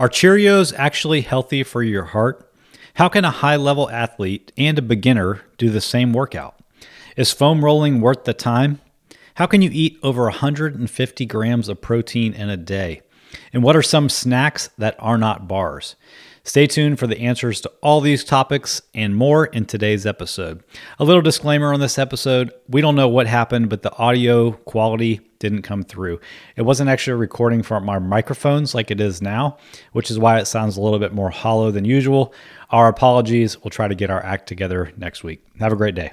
Are Cheerios actually healthy for your heart? How can a high level athlete and a beginner do the same workout? Is foam rolling worth the time? How can you eat over 150 grams of protein in a day? And what are some snacks that are not bars? Stay tuned for the answers to all these topics and more in today's episode. A little disclaimer on this episode we don't know what happened, but the audio quality didn't come through. It wasn't actually recording from our microphones like it is now, which is why it sounds a little bit more hollow than usual. Our apologies. We'll try to get our act together next week. Have a great day.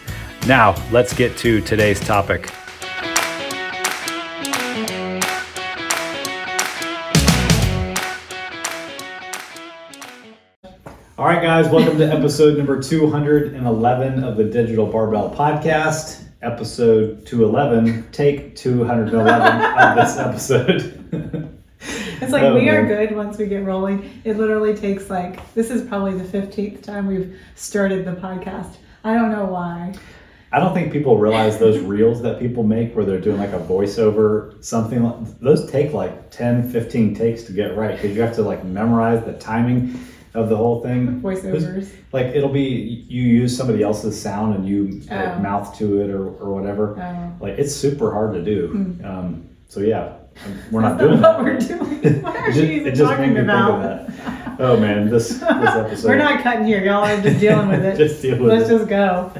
Now, let's get to today's topic. All right, guys, welcome to episode number 211 of the Digital Barbell Podcast. Episode 211, take 211 of this episode. It's like Oh, we are good once we get rolling. It literally takes like this is probably the fifteenth time we've started the podcast. I don't know why. I don't think people realize those reels that people make where they're doing like a voiceover, something like those take like 10, 15 takes to get right because you have to like memorize the timing of the whole thing. Voiceovers. Like it'll be you use somebody else's sound and you like, Oh. mouth to it or, or whatever. Oh. Like it's super hard to do. Um, so yeah, we're not doing not that. what we're doing. What are It you even made talking about? of that. Oh man, this this episode. We're not cutting here. Y'all are just dealing with it. Just deal with it. Let's it. just go.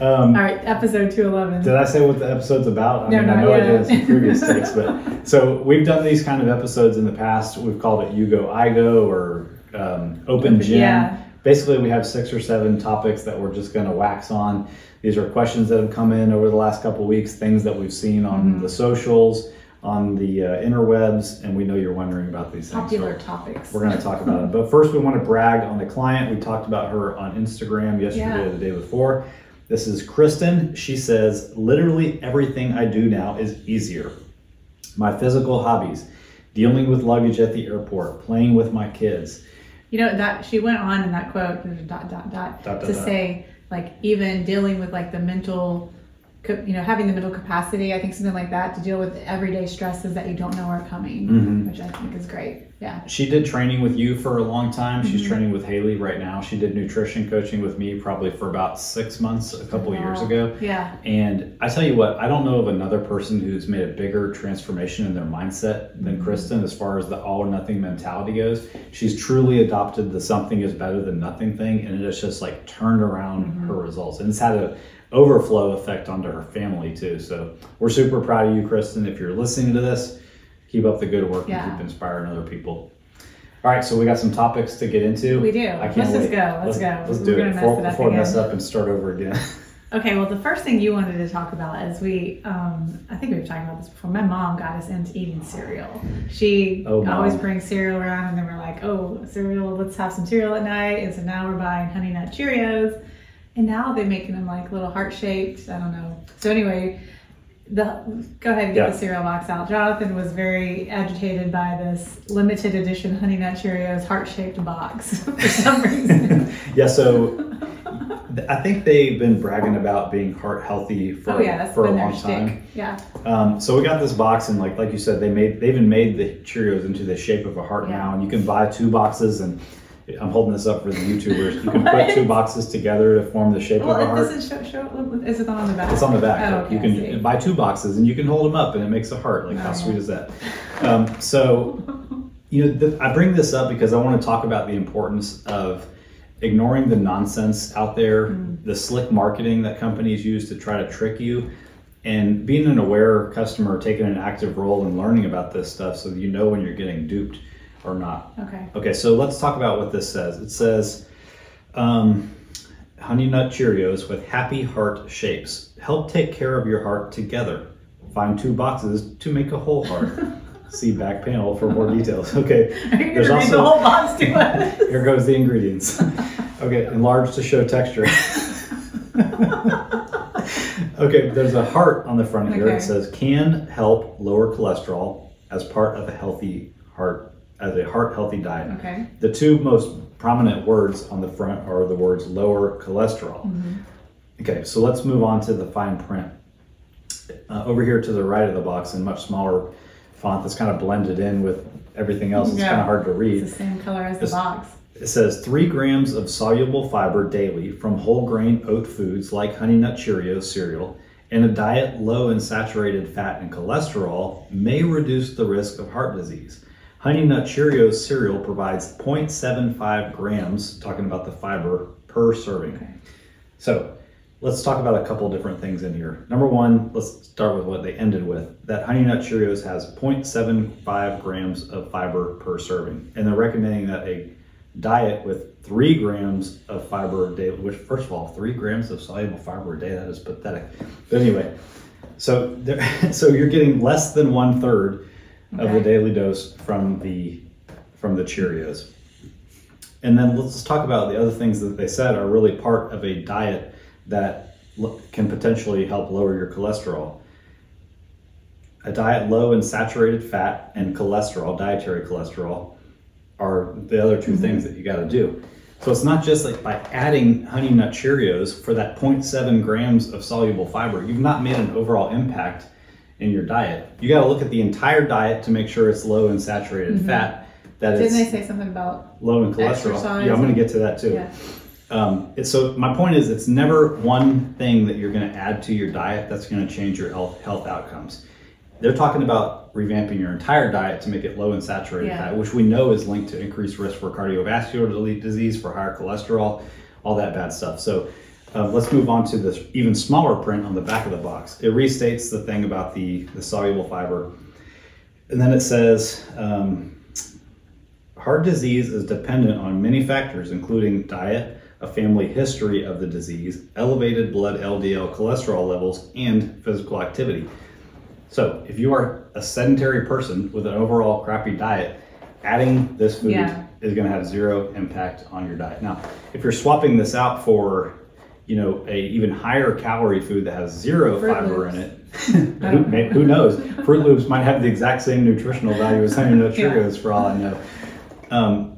Um, All right, episode two eleven. Did I say what the episode's about? I No, mean, I know I yet. did in some previous takes, but so we've done these kind of episodes in the past. We've called it You Go, I Go, or um, Open Gym. Yeah. Basically, we have six or seven topics that we're just going to wax on. These are questions that have come in over the last couple weeks, things that we've seen on Mm-hmm. the socials, on the uh, interwebs, and we know you're wondering about these things. Popular So topics. we're going to talk about it. But first, we want to brag on the client. We talked about her on Instagram yesterday Yeah. or the day before. This is Kristen. She says, literally everything I do now is easier. My physical hobbies, dealing with luggage at the airport, playing with my kids. You know that she went on in that quote dot dot dot, Dot, dot, to dot. say like even dealing with like the mental, you know, having the mental capacity. I think something like that to deal with everyday stresses that you don't know are coming, Mhm. which I think is great. Yeah. She did training with you for a long time. She's Mhm. training with Haley right now. She did nutrition coaching with me probably for about six months, a couple years ago. Yeah. And I tell you what, I don't know of another person who's made a bigger transformation in their mindset than Kristen as far as the all or nothing mentality goes. She's truly adopted the something is better than nothing thing, and it has just like turned around her results. And it's had a overflow effect onto her family too. So we're super proud of you, Kristen. If you're listening to this, keep up the good work Yeah. and keep inspiring other people. All right, so we got some topics to get into. We do. I can't Let's just go. Let's go. Let's We're do gonna it mess before, it up before I mess up and start over again. Okay, well, the first thing you wanted to talk about is we, um, I think we've talked about this before. My mom got us into eating cereal. She Oh, always brings cereal around, and then we're like, oh, cereal, let's have some cereal at night. And so now we're buying Honey Nut Cheerios. And now they're making them like little heart shaped. I don't know. So, anyway, the go ahead and get Yeah. the cereal box out. Jonathan was very agitated by this limited edition Honey Nut Cheerios heart shaped box for some reason. Yeah, so I think they've been bragging about being heart healthy for, oh, yeah, for a long time. Yeah. Um, so we got this box, and like like you said, they made they even made the Cheerios into the shape of a heart Yeah. now, and you can buy two boxes. And I'm holding this up for the YouTubers. You can put two boxes together to form the shape Well, of a it heart. doesn't show, show. Is it on the back? It's on the back. Oh, okay, you can buy two boxes, and you can hold them up, and it makes a heart. Like how Oh, sweet is that? Um, so you know, th- I bring this up because I want to talk about the importance of ignoring the nonsense out there, Mm. the slick marketing that companies use to try to trick you, and being an aware customer, taking an active role in learning about this stuff so that you know when you're getting duped or not. Okay. Okay, so let's talk about what this says. It says, um, Honey Nut Cheerios with happy heart shapes. Help take care of your heart together. Find two boxes to make a whole heart. See back panel for more details. Okay. There's gonna the whole box to us? Here goes the ingredients. okay, enlarge to show texture. okay, there's a heart on the front here. Okay. It says can help lower cholesterol as part of a healthy heart as a heart healthy diet. Okay. The two most prominent words on the front are the words lower cholesterol. Okay, so let's move on to the fine print. Uh, over here to the right of the box in much smaller font that's kind of blended in with everything else. It's Yeah. kind of hard to read. It's the same color as the box. It says three grams of soluble fiber daily from whole grain oat foods like Honey Nut Cheerios cereal and a diet low in saturated fat and cholesterol may reduce the risk of heart disease. Honey Nut Cheerios cereal provides 0.75 grams, talking about the fiber, per serving. Okay. So let's talk about a couple different things in here. Number one, let's start with what they ended with. That Honey Nut Cheerios has 0.75 grams of fiber per serving. And they're recommending that a diet with three grams of fiber a day, which first of all, three grams of soluble fiber a day, that is pathetic. But anyway, so there, so you're getting less than one third of the daily dose from the from the Cheerios. And then let's talk about the other things that they said are really part of a diet that can potentially help lower your cholesterol. A diet low in saturated fat and cholesterol, dietary cholesterol, are the other 2 mm-hmm. things that you got to do. So it's not just like by adding Honey Nut Cheerios for that 0.7 grams of soluble fiber, you've not made an overall impact in your diet. You got to look at the entire diet to make sure it's low in saturated fat. That Didn't they say something about? low in cholesterol. Yeah, I'm going to get to that too. Yeah. Um, so my point is, it's never one thing that you're going to add to your diet that's going to change your health health outcomes. They're talking about revamping your entire diet to make it low in saturated Yeah. fat, which we know is linked to increased risk for cardiovascular disease, for higher cholesterol, all that bad stuff. So uh, let's move on to this even smaller print on the back of the box. It restates the thing about the, the soluble fiber. And then it says, um, Heart disease is dependent on many factors, including diet, a family history of the disease, elevated blood LDL cholesterol levels, and physical activity. So, if you are a sedentary person with an overall crappy diet, adding this food Yeah. is going to have zero impact on your diet. Now, if you're swapping this out for, you know, a even higher calorie food that has zero Fruit fiber Loops. in it, who, may- who knows? Froot Loops might have the exact same nutritional value as Honey Nut. Cheerios, for all I know. Um,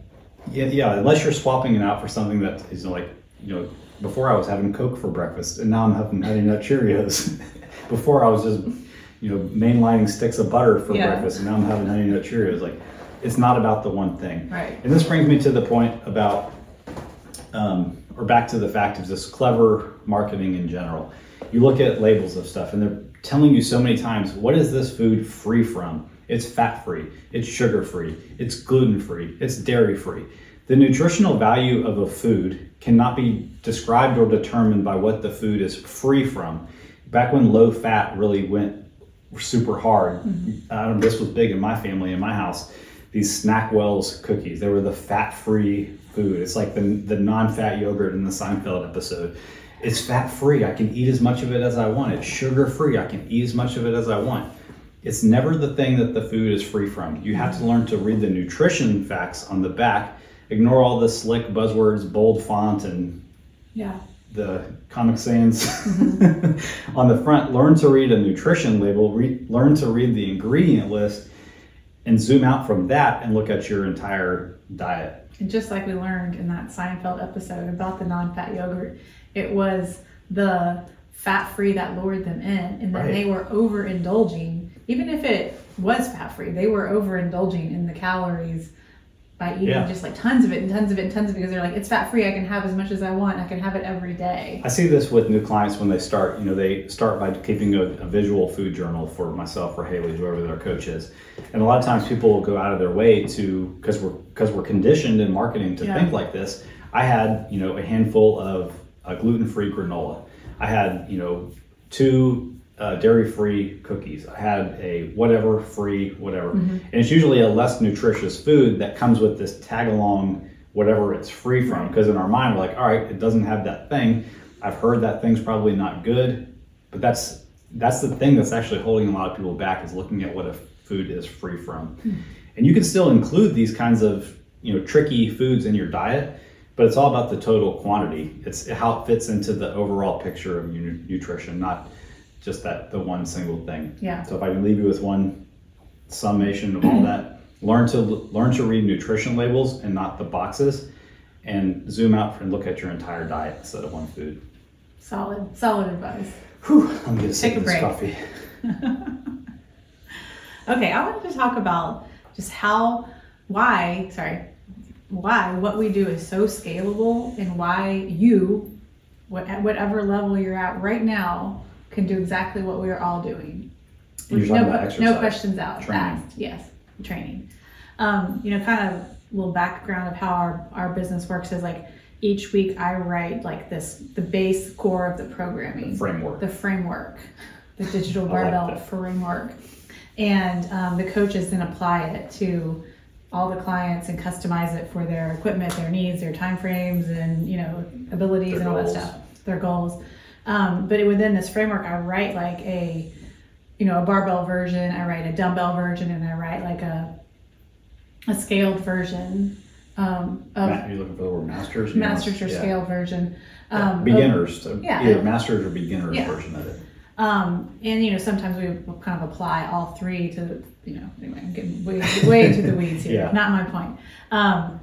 yeah, yeah, unless you're swapping it out for something that is like, you know, before I was having Coke for breakfast, and now I'm having Honey Nut Cheerios. before I was just, you know, mainlining sticks of butter for Yeah. breakfast, and now I'm having Honey Nut Cheerios. Like, it's not about the one thing. Right. And this brings me to the point about, um, or back to the fact of just clever marketing in general. You look at labels of stuff, and they're telling you so many times, what is this food free from? It's fat free, it's sugar free, it's gluten free, it's dairy free. The nutritional value of a food cannot be described or determined by what the food is free from. Back when low fat really went super hard, um, this was big in my family, in my house. These Snackwell's cookies, they were the fat free food. It's like the, the non fat yogurt in the Seinfeld episode. It's fat free. I can eat as much of it as I want. It's sugar free. I can eat as much of it as I want. It's never the thing that the food is free from. You have to learn to read the nutrition facts on the back, ignore all the slick buzzwords, bold font, and Yeah. the Comic Sans on the front. Learn to read a nutrition label, re- learn to read the ingredient list, and zoom out from that and look at your entire diet. And just like we learned in that Seinfeld episode about the non-fat yogurt, it was the fat-free that lured them in, and then Right. they were overindulging. Even if it was fat-free, they were overindulging in the calories by eating Yeah. just like tons of it and tons of it and tons of it because they're like, it's fat-free. I can have as much as I want. I can have it every day. I see this with new clients when they start. You know, they start by keeping a, a visual food journal for myself or Haley, whoever their coach is. And a lot of times people will go out of their way to because we're because we're conditioned in marketing to Yeah. think like this. I had you know a handful of uh, gluten-free granola. I had you know two uh, dairy-free cookies. I had a whatever free whatever, and it's usually a less nutritious food that comes with this tag-along whatever it's free from. Because in our mind, we're like, all right, it doesn't have that thing. I've heard that thing's probably not good, but that's that's the thing that's actually holding a lot of people back is looking at what a food is free from. And you can still include these kinds of you know tricky foods in your diet, but it's all about the total quantity. It's how it fits into the overall picture of your nutrition, not just that the one single thing. Yeah. So if I can leave you with one summation of all that, learn to learn to read nutrition labels and not the boxes, and zoom out and look at your entire diet instead of one food. Solid, solid advice. Whew, I'm gonna sip Take a this break. coffee. Okay, I wanted to talk about just how, why, sorry, why what we do is so scalable and why you, what, at whatever level you're at right now, can do exactly what we're all doing. You're no, no questions out Training. asked. Yes, training. Um, you know, kind of a little background of how our, our business works is like each week I write like this the base core of the programming Framework. the framework, the digital I like barbell framework. And um, the coaches then apply it to all the clients and customize it for their equipment, their needs, their time frames, and you know abilities Their and all goals. that stuff, their goals. Um, but within this framework, I write like a, you know, a barbell version. I write a dumbbell version, and I write like a, a scaled version um, of you're looking for the word masters. Know, masters or yeah. scaled version. Um, of- beginners. so yeah. Either masters or beginners Yeah. version of it. Um, and you know, sometimes we kind of apply all three to, you know, anyway, I'm getting way, way into the weeds here. Yeah. Not my point. Um,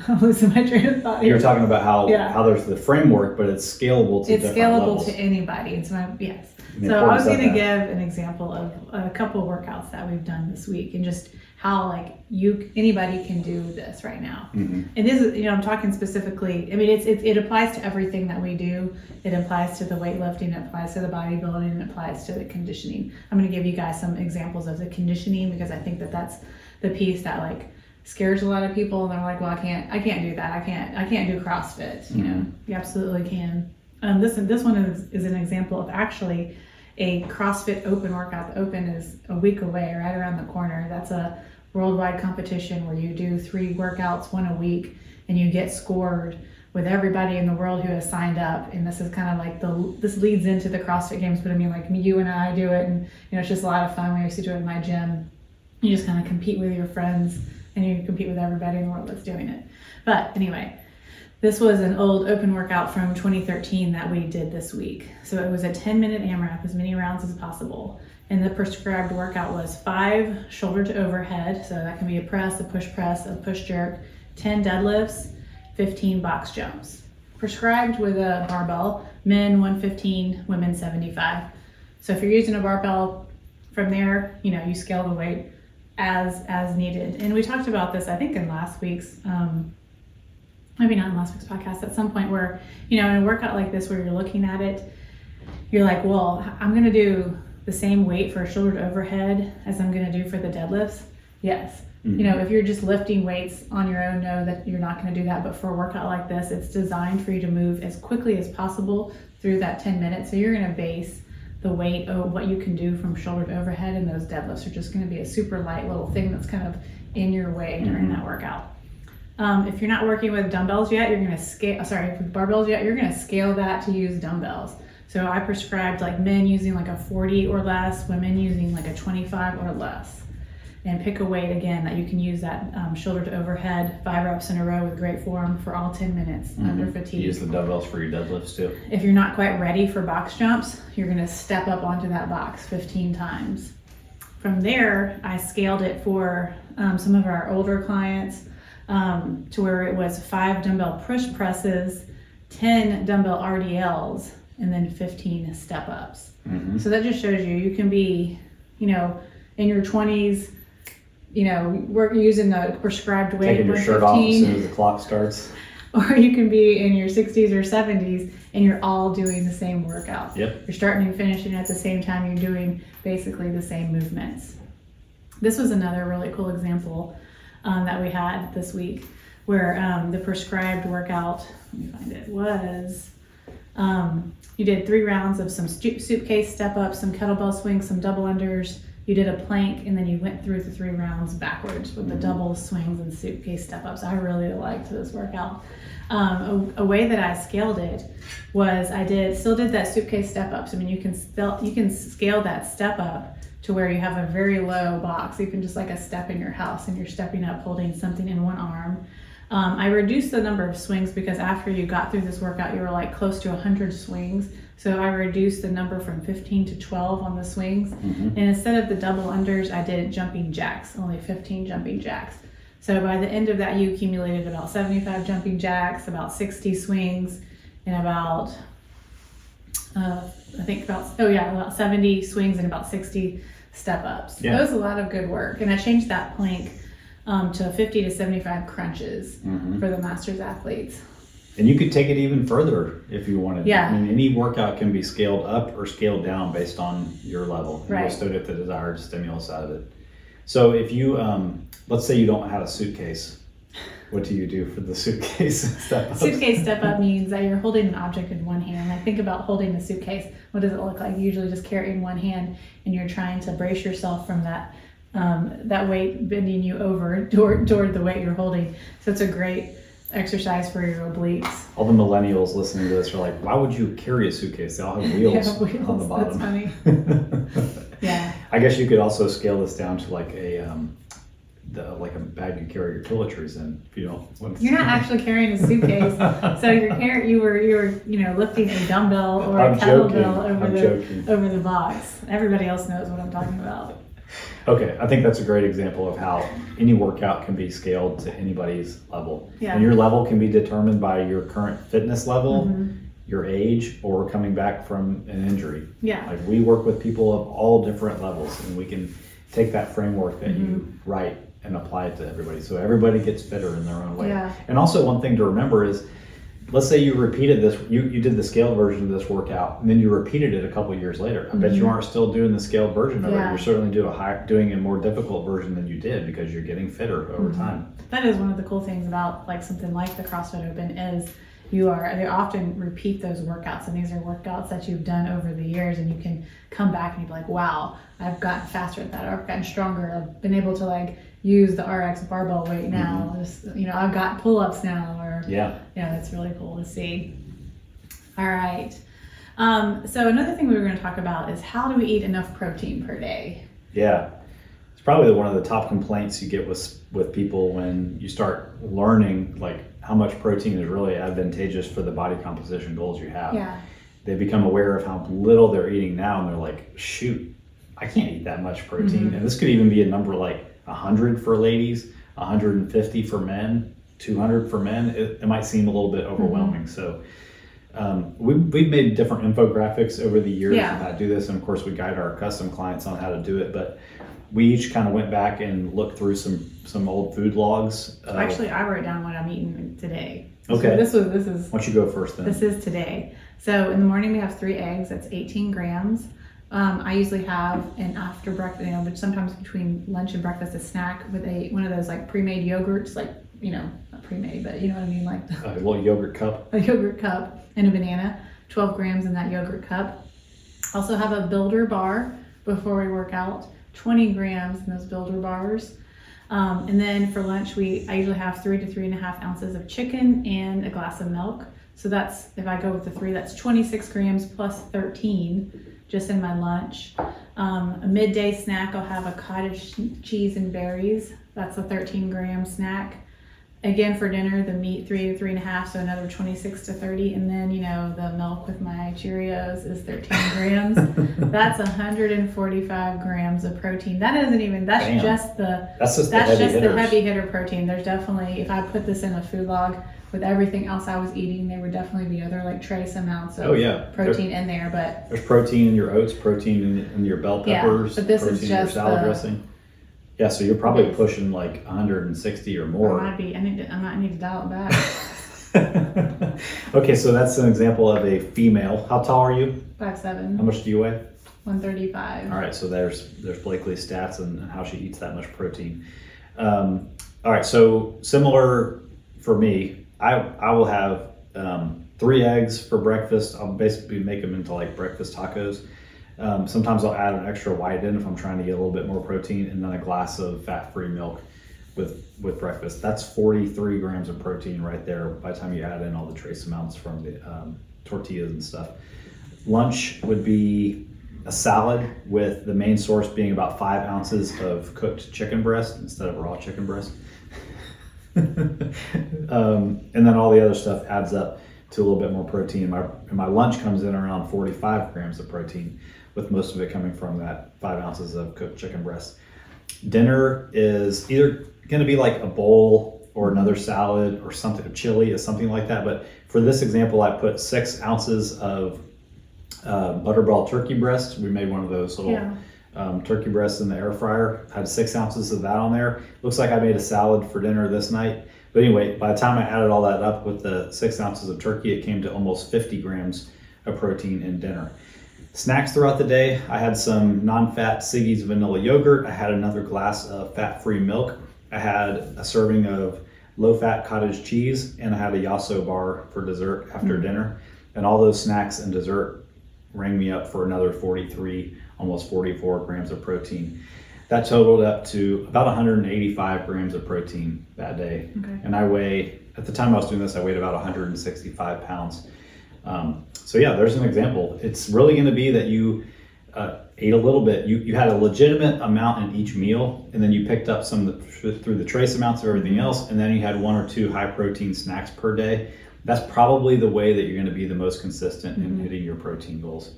I'm losing my train of thought You were here. talking about how Yeah. how there's the framework, but it's scalable to It's scalable levels. to anybody. It's my yes. So I was going to give an example of a couple of workouts that we've done this week, and just how like you anybody can do this right now. Mhm. And this is, you know, I'm talking specifically. I mean, it's it, it applies to everything that we do. It applies to the weightlifting. It applies to the bodybuilding. It applies to the conditioning. I'm going to give you guys some examples of the conditioning because I think that that's the piece that like scares a lot of people, and they're like, "Well, I can't, I can't do that. I can't, I can't do CrossFit." You know, you absolutely can. Um, this this one is, is an example of actually a CrossFit Open workout. The Open is a week away, right around the corner. That's a worldwide competition where you do three workouts, one a week, and you get scored with everybody in the world who has signed up. And this is kind of like the this leads into the CrossFit Games, but I mean, like you and I do it, and you know, it's just a lot of fun. We used to do it in my gym. You just kind of compete with your friends, and you compete with everybody in the world that's doing it. But anyway, this was an old open workout from 2013 that we did this week. So it was a 10 minute AMRAP, as many rounds as possible. And the prescribed workout was five shoulder to overhead. So that can be a press, a push press, a push jerk, 10 deadlifts, 15 box jumps. Prescribed with a barbell, men 115, women 75. So if you're using a barbell from there, you know, you scale the weight as as needed. And we talked about this, I think, in last week's um, maybe not in last week's podcast, at some point where, you know, in a workout like this where you're looking at it, you're like, well, I'm going to do the same weight for a shoulder to overhead as I'm going to do for the deadlifts. Yes. You know, if you're just lifting weights on your own, know that you're not going to do that. But for a workout like this, it's designed for you to move as quickly as possible through that 10 minutes. So you're going to base the weight of what you can do from shoulder to overhead, and those deadlifts are just going to be a super light little thing that's kind of in your way during that workout. Um, if you're not working with dumbbells yet, you're going to scale. Sorry, with barbells yet, you're going to scale that to use dumbbells. So I prescribed like men using like a 40 or less, women using like a 25 or less, and pick a weight again that you can use that um, shoulder to overhead five reps in a row with great form for all 10 minutes under fatigue. use the dumbbells for your deadlifts too. If you're not quite ready for box jumps, you're going to step up onto that box 15 times. From there, I scaled it for um, some of our older clients um, to where it was five dumbbell push presses, 10 dumbbell RDLs, and then 15 step ups. Mhm. So that just shows you you can be, you know, in your 20s, you know, we're using the prescribed weight Taking your shirt off as soon as the clock starts. or you can be in your 60s or 70s and you're all doing the same workout. Yep. You're starting and finishing at the same time, you're doing basically the same movements. This was another really cool example um, that we had this week where um, the prescribed workout, let me find it, was um, you did three rounds of some suitcase step ups, some kettlebell swings, some double unders. You did a plank and then you went through the three rounds backwards with the double swings and suitcase step ups. I really liked this workout. Um, a, a, way that I scaled it was I did still did that suitcase step ups. I mean, you can still you can scale that step up to where you have a very low box. You can just like a step in your house and you're stepping up holding something in one arm. Um, I reduced the number of swings because after you got through this workout, you were like close to 100 swings. So I reduced the number from 15 to 12 on the swings. Mm-hmm. And instead of the double unders, I did jumping jacks, only 15 jumping jacks. So by the end of that, you accumulated about 75 jumping jacks, about 60 swings, and about, uh, I think about, oh yeah, about 70 swings and about 60 step ups. Yeah. That was a lot of good work. And I changed that plank um, to 50 to 75 crunches mm-hmm. for the masters athletes. And you could take it even further if you wanted. Yeah. I mean, any workout can be scaled up or scaled down based on your level. And right. You'll still get the desired stimulus out of it. So if you, um, let's say you don't have a suitcase, what do you do for the suitcase step up? Suitcase step up means that you're holding an object in one hand. I think about holding a suitcase. What does it look like? You usually just carry it in one hand, and you're trying to brace yourself from that um, that weight bending you over toward, toward the weight you're holding. So it's a great exercise for your obliques. All the millennials listening to this are like, why would you carry a suitcase? They all have wheels, have wheels. on the bottom. That's funny. yeah. I guess you could also scale this down to like a um, the, like a bag you carry your toiletries in. If you don't, want you're not actually carrying a suitcase. so you're carrying, you were you were you know lifting a dumbbell or I'm a kettlebell over I'm the joking. over the box. Everybody else knows what I'm talking about. Okay, I think that's a great example of how any workout can be scaled to anybody's level. Yeah. And your level can be determined by your current fitness level, mm-hmm. your age, or coming back from an injury. Yeah. Like we work with people of all different levels, and we can take that framework that mm-hmm. you write and apply it to everybody. So everybody gets fitter in their own way. Yeah. And also, one thing to remember is let's say you repeated this you, you did the scaled version of this workout and then you repeated it a couple years later i mm-hmm. bet you mm-hmm. aren't still doing the scaled version of yeah. it you're certainly doing a high, doing a more difficult version than you did because you're getting fitter over mm-hmm. time that is one of the cool things about like something like the crossfit open is you are they often repeat those workouts and these are workouts that you've done over the years and you can come back and you be like wow i've gotten faster at that or i've gotten stronger i've been able to like use the RX barbell weight now. Mm-hmm. Just, you know, I've got pull ups now, or yeah, yeah, it's really cool to see. All right. Um, so another thing we were going to talk about is how do we eat enough protein per day? Yeah, it's probably one of the top complaints you get with with people when you start learning like how much protein is really advantageous for the body composition goals you have. Yeah. They become aware of how little they're eating now, and they're like, "Shoot, I can't eat that much protein." Mm-hmm. And this could even be a number like 100 for ladies, 150 for men, 200 for men, it, it might seem a little bit overwhelming. Mm-hmm. So um, we, we've made different infographics over the years yeah. on how to do this. And of course, we guide our custom clients on how to do it. But we each kind of went back and looked through some some old food logs. Uh, Actually, I wrote down what I'm eating today. Okay. So this was this is. Why don't you go first then? This is today. So in the morning we have three eggs. That's 18 grams. Um, I usually have an after breakfast, you know, but sometimes between lunch and breakfast, a snack with a one of those like pre-made yogurts, like you know, not pre-made, but you know what I mean, like a little yogurt cup. A yogurt cup and a banana, 12 grams in that yogurt cup. Also have a builder bar before we work out, 20 grams in those builder bars. Um, and then for lunch, we I usually have three to three and a half ounces of chicken and a glass of milk. So that's if I go with the three, that's 26 grams plus 13 just in my lunch. Um, a midday snack, I'll have a cottage cheese and berries. That's a 13 gram snack. Again, for dinner, the meat three to three and a half, so another 26 to 30. And then, you know, the milk with my Cheerios is 13 grams. that's 145 grams of protein. That isn't even, that's Damn. just the, that's just, that's the, heavy just the heavy hitter protein. There's definitely, if I put this in a food log, with everything else I was eating, there would definitely be other like trace amounts of oh, yeah. protein in there. But there's protein in your oats, protein in, in your bell peppers, yeah, but this protein is just in your salad the, dressing. Yeah, so you're probably pushing like 160 or more. I might be. I need to. I might need to dial it back. okay, so that's an example of a female. How tall are you? Five seven. How much do you weigh? 135. All right, so there's there's Blakely's stats and how she eats that much protein. Um, all right, so similar for me. I I will have um, three eggs for breakfast. I'll basically make them into like breakfast tacos. Um, sometimes I'll add an extra white in if I'm trying to get a little bit more protein, and then a glass of fat-free milk with with breakfast. That's 43 grams of protein right there. By the time you add in all the trace amounts from the um, tortillas and stuff, lunch would be a salad with the main source being about five ounces of cooked chicken breast instead of raw chicken breast. um, and then all the other stuff adds up to a little bit more protein. My my lunch comes in around 45 grams of protein, with most of it coming from that five ounces of cooked chicken breast. Dinner is either going to be like a bowl or another salad or something, a chili or something like that. But for this example, I put six ounces of uh, butterball turkey breast. We made one of those little Yeah. Um, turkey breasts in the air fryer. I had six ounces of that on there. Looks like I made a salad for dinner this night. But anyway, by the time I added all that up with the six ounces of turkey, it came to almost 50 grams of protein in dinner. Snacks throughout the day, I had some non-fat Siggi's vanilla yogurt. I had another glass of fat-free milk. I had a serving of low-fat cottage cheese, and I had a Yasso bar for dessert after dinner. And all those snacks and dessert rang me up for another 43, almost 44 grams of protein. That totaled up to about 185 grams of protein that day. Okay. And I weigh, at the time I was doing this, I weighed about 165 pounds. Um, so yeah, there's an example. It's really going to be that you uh, ate a little bit. You, you had a legitimate amount in each meal, and then you picked up some the, through the trace amounts of everything else, and then you had one or two high protein snacks per day. That's probably the way that you're going to be the most consistent in hitting your protein goals.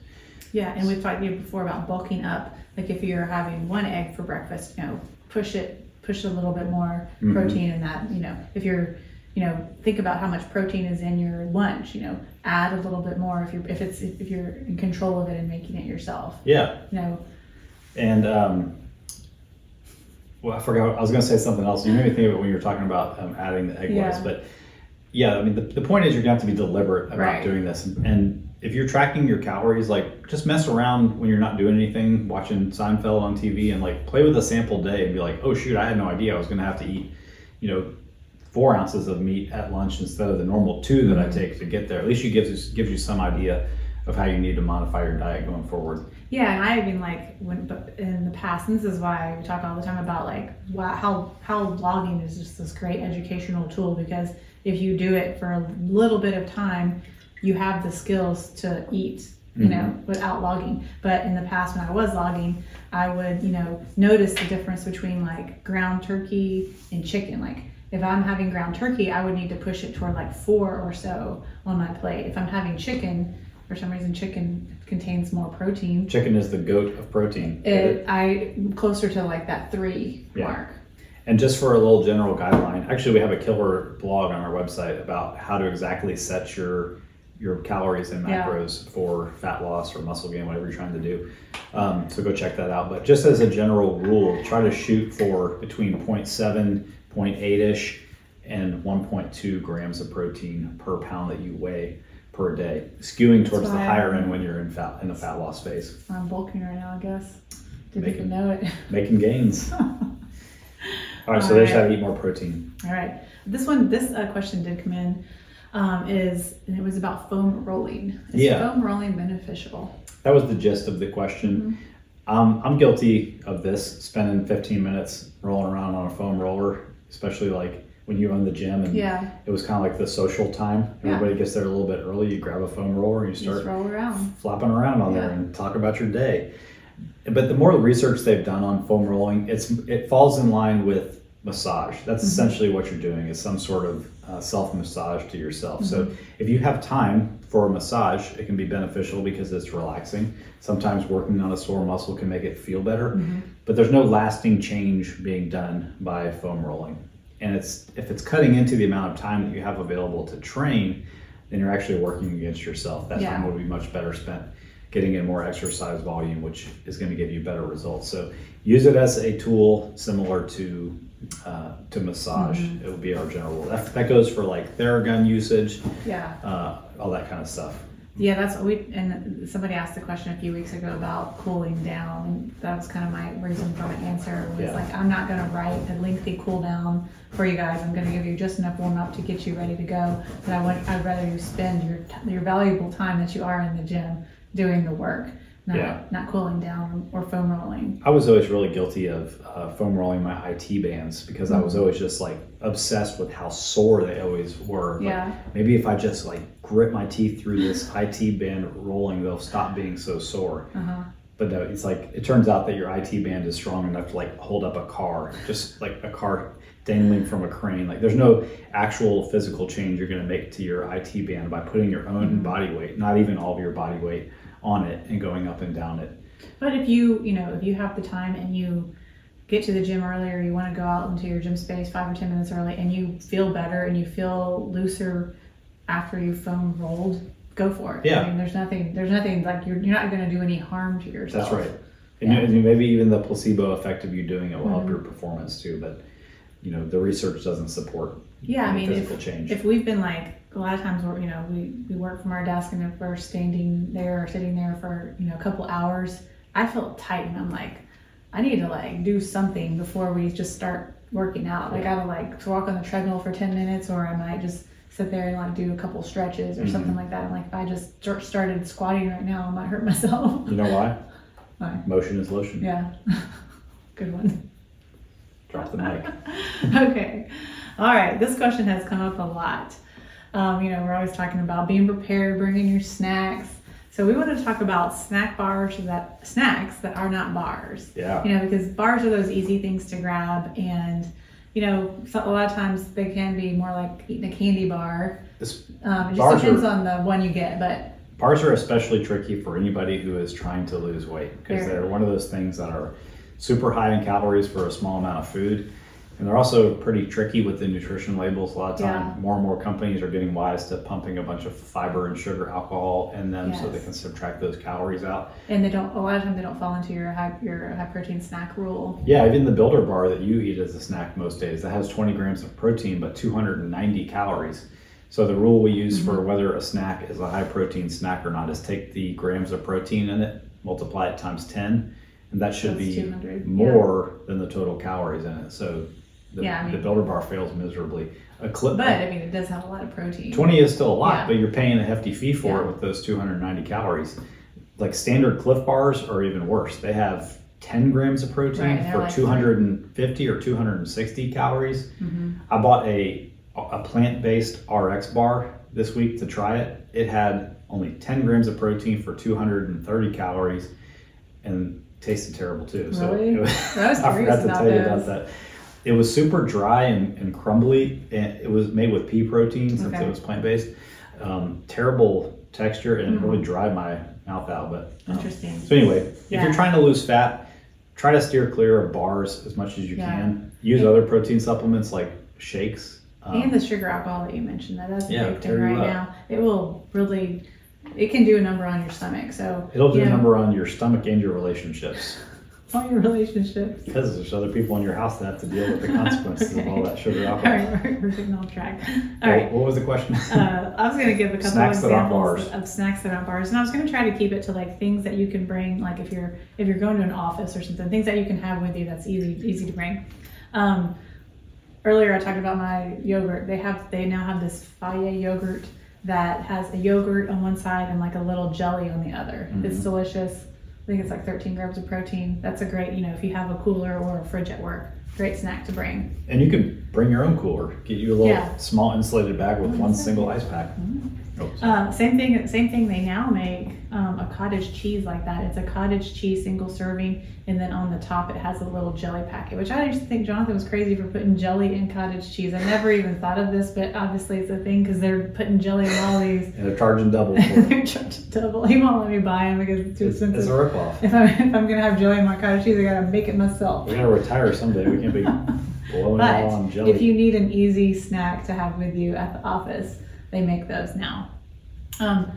Yeah, and we've talked to you before about bulking up. Like if you're having one egg for breakfast, you know, push it, push a little bit more Mhm. protein in that. You know, if you're, you know, think about how much protein is in your lunch. You know, add a little bit more if you're if it's if you're in control of it and making it yourself. Yeah, You know, And um, well, I forgot. I was going to say something else. You made me think of it when you were talking about um, adding the egg whites. But yeah, I mean, the, the point is you're going to have to be deliberate about Right. doing this. And, and if you're tracking your calories, like just mess around when you're not doing anything, watching Seinfeld on TV, and like play with a sample day and be like, oh shoot, I had no idea I was to have to eat, you know, four ounces of meat at lunch instead of the normal two that I take to get there. At least you gives gives you some idea of how you need to modify your diet going forward. Yeah, and I even like when in the past, and this is why we talk all the time about like wow, how how blogging is just this great educational tool because if you do it for a little bit of time, you have the skills to eat, you know, mm-hmm. without logging. But in the past, when I was logging, I would you know notice the difference between like ground turkey and chicken. Like if I'm having ground turkey, I would need to push it toward like four or so on my plate. If I'm having chicken, for some reason, chicken contains more protein. Chicken is the goat of protein. It, I closer to like that three Yeah. mark. And just for a little general guideline, actually, we have a killer blog on our website about how to exactly set your your calories and Yeah. macros for fat loss or muscle gain, whatever you're trying to do. Um, so go check that out. But just as a general rule, try to shoot for between 0.7, 0.8 ish, and 1.2 grams of protein per pound that you weigh per day, skewing towards the higher end when you're in fat in the fat loss phase, I'm bulking right now, I guess. Didn't Make even know it. making gains. All right, so there's how to eat more protein. All right. This one, this uh, question did come in. Um, is and it was about foam rolling. Is Yeah. foam rolling beneficial? That was the gist of the question. Um, I'm guilty of this, spending 15 minutes rolling around on a foam roller, especially like when you run the gym and Yeah. it was kind of like the social time. Yeah. Everybody gets there a little bit early. You grab a foam roller and you start around. flopping around on there and talk about your day. But the more research they've done on foam rolling, it's it falls in line with massage. That's essentially what you're doing is some sort of uh, self massage to yourself. So if you have time for a massage, it can be beneficial because it's relaxing. Sometimes working on a sore muscle can make it feel better, but there's no lasting change being done by foam rolling. And it's if it's cutting into the amount of time that you have available to train, then you're actually working against yourself. That Yeah. time would be much better spent getting in more exercise volume, which is going to give you better results. So use it as a tool similar to uh, to massage. It would be our general rule. That, that goes for like Theragun usage, Yeah. uh, all that kind of stuff. Yeah, that's what we and somebody asked the question a few weeks ago about cooling down, that was kind of my reason for my answer was Yeah. like I'm not going to write a lengthy cool down for you guys. I'm going to give you just enough warm up to get you ready to go. But I want I'd rather you spend your your valuable time that you are in the gym doing the work not Yeah. not cooling down or foam rolling. I was always really guilty of uh, foam rolling my IT bands because I Mm-hmm. was always just like obsessed with how sore they always were. Like, Yeah. maybe if I just like grit my teeth through this IT band rolling, they'll stop being so sore. Uh-huh. But no, it's like it turns out that your IT band is strong enough to like hold up a car, just like a car dangling from a crane. Like there's no actual physical change you're going to make to your IT band by putting your own Mm-hmm. body weight, not even all of your body weight, on it and going up and down it. But if you, you know, if you have the time and you get to the gym earlier, you want to go out into your gym space five or ten minutes early, and you feel better and you feel looser after you foam rolled, go for it. Yeah. I mean, there's nothing, there's nothing like you're, you're not going to do any harm to yourself. That's right. And, Yeah. and maybe even the placebo effect of you doing it will help Mhm. your performance too. But you know, the research doesn't support Yeah, I mean, if, change. if we've been like a lot of times we're you know we we work from our desk and if we're standing there or sitting there for you know a couple hours, I feel tight and I'm like, I need to like do something before we just start working out. I Yeah. gotta like walk on the treadmill for ten minutes, or I might just sit there and like do a couple stretches or Mhm. something like that. And like if I just started squatting right now, I might hurt myself. you know why? Why? Motion is lotion. yeah, good one. Drop the mic. okay. All right. This question has come up a lot. Um, you know, we're always talking about being prepared, bringing your snacks. So we want to talk about snack bars that snacks that are not bars. Yeah. You know, because bars are those easy things to grab, and you know, so, a lot of times they can be more like eating a candy bar. This, Um, it just depends are- on the one you get, but bars are especially tricky for anybody who is trying to lose weight because they're one of those things that are super high in calories for a small amount of food. And they're also pretty tricky with the nutrition labels. A lot of time, Yeah. more and more companies are getting wise to pumping a bunch of fiber and sugar alcohol in them so they can subtract those calories out. and they don't. A lot of times they don't fall into your high your high protein snack rule. Yeah, even the Builder bar that you eat as a snack most days that has 20 grams of protein but 290 calories. So the rule we use Mm-hmm. for whether a snack is a high protein snack or not is take the grams of protein in it, multiply it times 10, and that should That's be 200, more than the total calories in it. So the, Yeah, I the Builder bar fails miserably. A clip But I mean, it does have a lot of protein. 20 is still a lot, Yeah. but you're paying a hefty fee for Yeah. it with those 290 calories. Like standard Clif bars are even worse. They have 10 grams of protein Right, for like- 250 or 260 calories. Mhm. I bought a a plant-based RX bar this week to try it. It had only 10 grams of protein for 230 calories and tasted terrible too. So Really? it was, I forgot to tell you about that. It was super dry and, and crumbly, and it was made with pea protein since Okay. it was plant based. Um, terrible texture, and Mm. it really dried my mouth out. But um, Interesting. so anyway, if you're trying to lose fat, try to steer clear of bars as much as you Yeah. can. Use other protein supplements like shakes. Um, and the sugar alcohol that you mentioned, that that's a Yeah, big thing right up. now. It will really, it can do a number on your stomach. So It'll do you a number on your stomach and your relationships all your relationships. because there's other people in your house that have to deal with the consequences of all that sugar All alcohol. right, we're, we're getting off track. All Well, right. What was the question? Uh, I was going to give a couple Snacks of that examples bars. of snacks that aren't bars, and I was going to try to keep it to like things that you can bring, like if you're if you're going to an office or something, things that you can have with you that's easy easy to bring. Um, earlier, I talked about my yogurt. They have they now have this Fage yogurt that has a yogurt on one side and like a little jelly on the other. It's Mhm. delicious. I think it's like 13 grams of protein. That's a great, you know, if you have a cooler or a fridge at work, great snack to bring. And you can bring your own cooler. Get you a little Yeah. small insulated bag with one single ice pack. Mhm. Uh, same thing. Same thing. They now make um, a cottage cheese like that. It's a cottage cheese single serving, and then on the top it has a little jelly packet. Which I used to think Jonathan was crazy for putting jelly in cottage cheese. I never even thought of this, but obviously it's a thing because they're putting jelly in all these. and they're charging double for they're charging double. He won't let me buy them because it's too It's, expensive. it's a ripoff. if, I'm, if I'm gonna have jelly in my cottage cheese, I gotta make it myself. We gotta retire someday. We can't be blowing all on But jelly. if you need an easy snack to have with you at the office, they make those now. Um,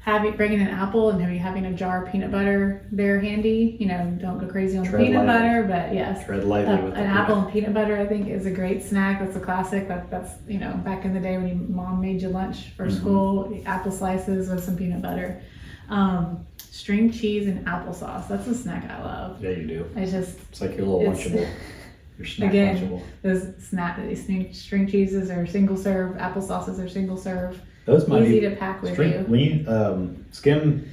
having bringing an apple and maybe having a jar of peanut butter there handy. You know, don't go crazy on the Tread peanut lightly. butter, but yes, Tread lightly uh, with an the apple and peanut butter I think is a great snack. That's a classic. That, that's you know back in the day when your mom made you lunch for Mhm. school, apple slices with some peanut butter. Um, string cheese and applesauce. That's a snack I love. Yeah, you do. I just It's like your little lunchable. Your snack Again, lunchable. those snap string, string cheeses are single serve, applesauces are single serve. Those might Easy be to pack with string, you. lean, um, skim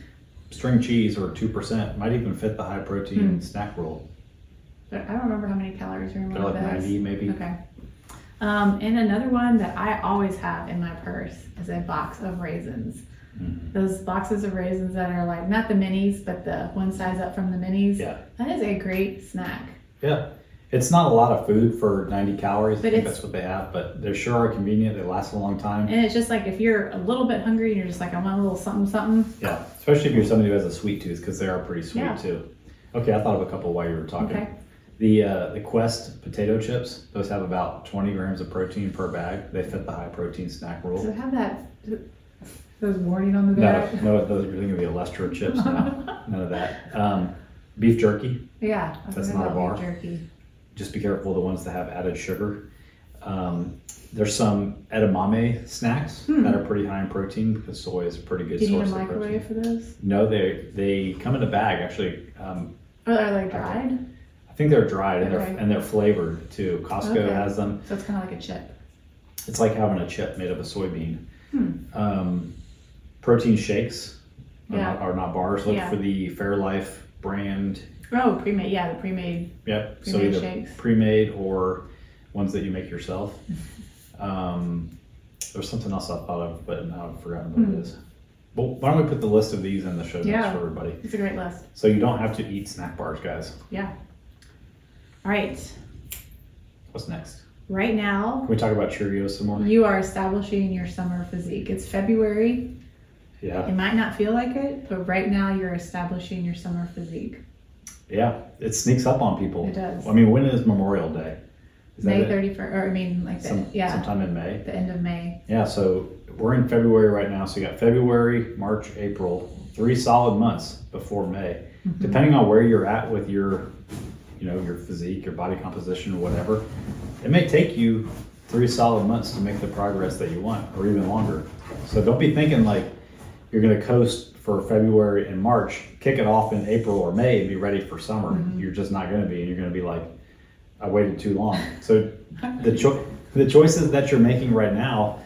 string cheese or two percent might even fit the high protein Hmm. snack roll. But I don't remember how many calories are in one like of those. ninety maybe. Okay. Um, and another one that I always have in my purse is a box of raisins. Mhm. Those boxes of raisins that are like not the minis, but the one size up from the minis. Yeah. That is a great snack. Yeah. It's not a lot of food for 90 calories. But I think that's what they have, but they sure are convenient. They last a long time. And it's just like if you're a little bit hungry and you're just like, I want a little something, something. Yeah, especially if you're somebody who has a sweet tooth because they are pretty sweet Yeah. too. Okay, I thought of a couple while you were talking. Okay. The uh, the Quest potato chips, those have about 20 grams of protein per bag. They fit the high protein snack Does rule. it have that, those warning on the back? no, no, those are thinking of the Olestra chips now. None of that. Um, beef jerky, Yeah. That's not a bar. beef Jerky. Just be careful the ones that have added sugar. Um, there's some edamame snacks Hmm. that are pretty high in protein because soy is a pretty good Do you need source a of protein. microwave for those? No, they they come in a bag actually. Um, are they dried? I think they're dried and they're and they're flavored too. Costco Okay. has them. So it's kind of like a chip. It's like having a chip made of a soybean. Hmm. Um, protein shakes are, Yeah. not, are not bars. Look Yeah. for the Fairlife brand. Oh, pre-made. Yeah, the pre-made. Yep. Pre-made either shakes. pre-made or ones that you make yourself. um, there's something else I thought of, but now I've forgotten what Hmm. it is. Well, why don't we put the list of these in the show notes Yeah. for everybody? It's a great list. So you don't have to eat snack bars, guys. Yeah. All right. What's next? Right now, Can we talk about Cheerios some more? you are establishing your summer physique. It's February. Yeah. It might not feel like it, but right now you're establishing your summer physique. Yeah, it sneaks up on people. It does. I mean, when is Memorial Day? Is May 31st, or I mean, like the, Some, yeah, sometime in May. the end of May. Yeah, so we're in February right now. So you got February, March, April, three solid months before May. Mm-hmm. Depending on where you're at with your, you know, your physique, your body composition, or whatever, it may take you three solid months to make the progress that you want, or even longer. So don't be thinking like you're going to coast for February and March, kick it off in April or May, and be ready for summer. Mm-hmm. You're just not going to be, and you're going to be like, I waited too long. So the cho- the choices that you're making right now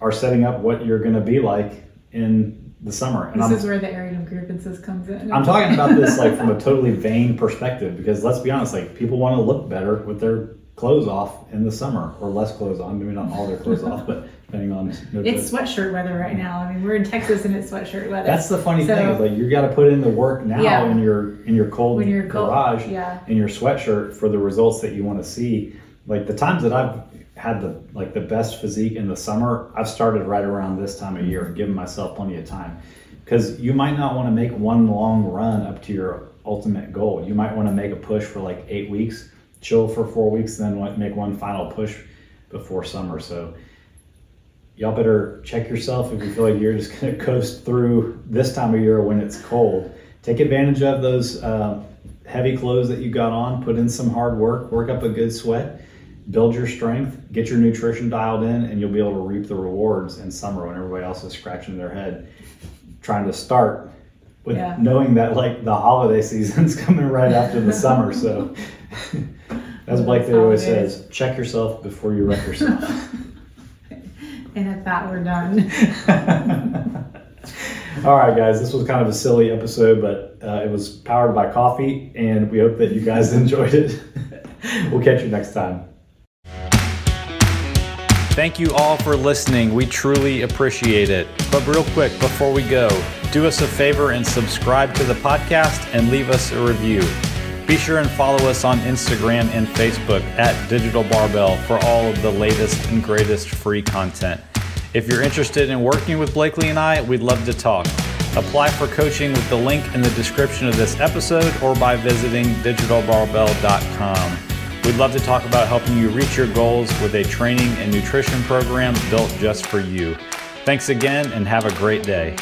are setting up what you're going to be like in the summer. And This I'm, is where the area of grievances comes in. I'm talking about this like from a totally vain perspective because let's be honest, like people want to look better with their clothes off in the summer or less clothes on. Maybe not all their clothes off, but depending on. It's sweatshirt weather right now. I mean, we're in Texas and it's sweatshirt weather. That's the funny So- thing is like you got to put in the work now Yeah. in your in your cold when you're cold. garage Yeah. in your sweatshirt for the results that you want to see. Like the times that I've had the like the best physique in the summer, I've started right around this time of year and given myself plenty of time. Because you might not want to make one long run up to your ultimate goal. You might want to make a push for like eight weeks, chill for four weeks, then make one final push before summer. So y'all better check yourself if you feel like you're just going to coast through this time of year when it's cold. Take advantage of those um, heavy clothes that you got on, put in some hard work, work up a good sweat, build your strength, get your nutrition dialed in, and you'll be able to reap the rewards in summer when everybody else is scratching their head trying to start with Yeah. knowing that like the holiday season's coming right after the summer. So as Blake there always says, check yourself before you wreck yourself. And at that, we're done. All right, guys, this was kind of a silly episode, but uh, it was powered by coffee, and we hope that you guys enjoyed it. we'll catch you next time. Thank you all for listening. We truly appreciate it. But real quick, before we go, do us a favor and subscribe to the podcast and leave us a review. Be sure and follow us on Instagram and Facebook at Digital Barbell for all of the latest and greatest free content. If you're interested in working with Blakely and I, we'd love to talk. Apply for coaching with the link in the description of this episode or by visiting digitalbarbell.com. We'd love to talk about helping you reach your goals with a training and nutrition program built just for you. Thanks again and have a great day.